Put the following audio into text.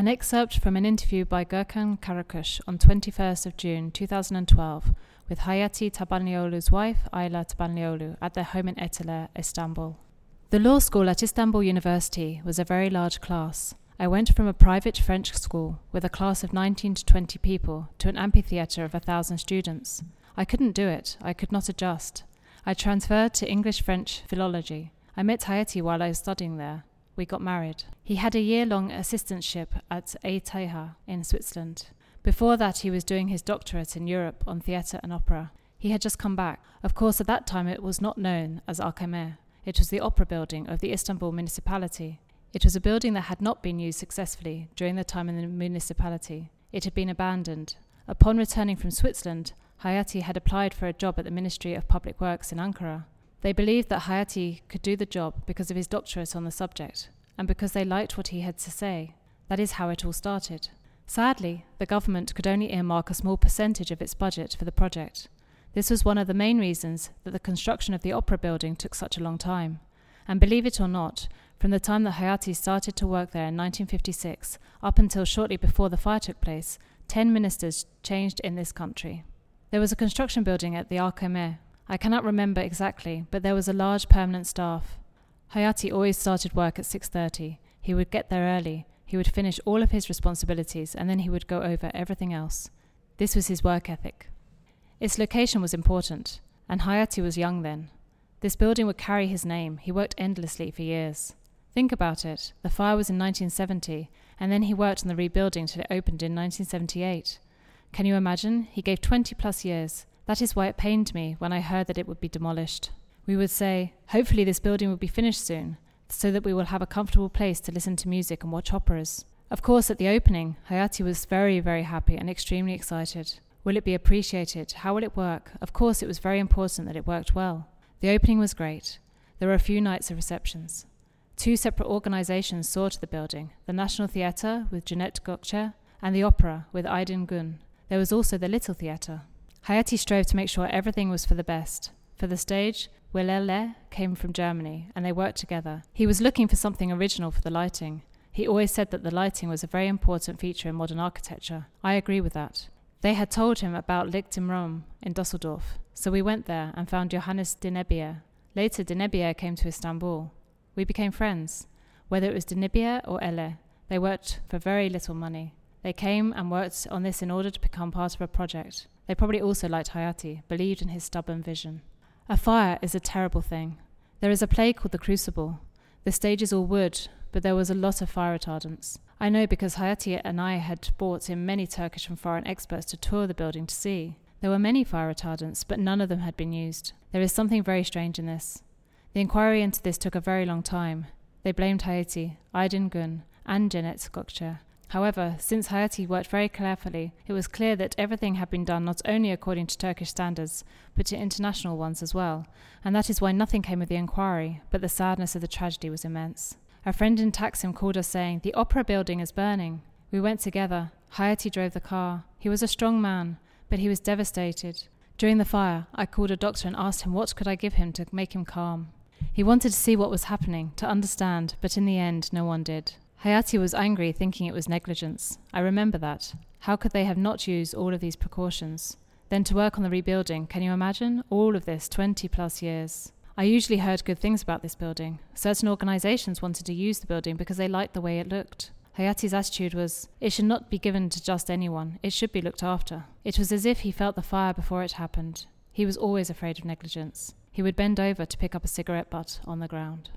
An excerpt from an interview by Gurkan Karakush on 21st of June 2012 with Hayati Tabanlıoğlu's wife, Ayla Tabanlıoğlu, at their home in Etiler, Istanbul. The law school at Istanbul University was a very large class. I went from a private French school with a class of 19 to 20 people to an amphitheatre of a thousand students. I couldn't do it, I could not adjust. I transferred to English French philology. I met Hayati while I was studying there. We got married. He had a year long assistantship at ETH in Switzerland. Before that, he was doing his doctorate in Europe on theatre and opera. He had just come back. Of course, at that time it was not known as AKM. It was the opera building of the Istanbul municipality. It was a building that had not been used successfully during the time in the municipality. It had been abandoned. Upon returning from Switzerland, Hayati had applied for a job at the Ministry of Public Works in Ankara. They believed that Hayati could do the job because of his doctorate on the subject, and because they liked what he had to say. That is how it all started. Sadly, the government could only earmark a small percentage of its budget for the project. This was one of the main reasons that the construction of the opera building took such a long time. And believe it or not, from the time that Hayati started to work there in 1956 up until shortly before the fire took place, 10 ministers changed in this country. There was a construction building at the AKM. I cannot remember exactly, but there was a large permanent staff. Hayati always started work at 6:30. He would get there early, he would finish all of his responsibilities and then he would go over everything else. This was his work ethic. Its location was important, and Hayati was young then. This building would carry his name. He worked endlessly for years. Think about it. The fire was in 1970, and then he worked on the rebuilding till it opened in 1978. Can you imagine? He gave 20 plus years. That is why it pained me when I heard that it would be demolished. We would say, hopefully, this building will be finished soon so that we will have a comfortable place to listen to music and watch operas. Of course, at the opening, Hayati was very, very happy and extremely excited. Will it be appreciated? How will it work? Of course, it was very important that it worked well. The opening was great. There were a few nights of receptions. Two separate organizations saw to the building the National Theatre with Cüneyt Gökçer and the Opera with Aydin Gün. There was also the Little Theatre. Hayati strove to make sure everything was for the best. For the stage, Willele came from Germany, and they worked together. He was looking for something original for the lighting. He always said that the lighting was a very important feature in modern architecture. I agree with that. They had told him about Licht im Raum in Dusseldorf, so we went there and found Johannes Dinnebier. Later, Dinnebier came to Istanbul. We became friends. Whether it was Dinnebier or Elle, they worked for very little money. They came and worked on this in order to become part of a project. They probably also liked Hayati, believed in his stubborn vision. A fire is a terrible thing. There is a play called The Crucible. The stage is all wood, but there was a lot of fire retardants. I know because Hayati and I had brought in many Turkish and foreign experts to tour the building to see. There were many fire retardants, but none of them had been used. There is something very strange in this. The inquiry into this took a very long time. They blamed Hayati, Aydin Gün, and Cüneyt Gökçer, However, since Hayati worked very carefully, it was clear that everything had been done not only according to Turkish standards, but to international ones as well, and that is why nothing came of the inquiry, but the sadness of the tragedy was immense. A friend in Taksim called us saying, The opera building is burning. We went together. Hayati drove the car. He was a strong man, but he was devastated. During the fire, I called a doctor and asked him what could I give him to make him calm. He wanted to see what was happening, to understand, but in the end, no one did. Hayati was angry, thinking it was negligence. I remember that. How could they have not used all of these precautions? Then to work on the rebuilding, can you imagine? All of this, 20 plus years. I usually heard good things about this building. Certain organizations wanted to use the building because they liked the way it looked. Hayati's attitude was, it should not be given to just anyone, it should be looked after. It was as if he felt the fire before it happened. He was always afraid of negligence. He would bend over to pick up a cigarette butt on the ground.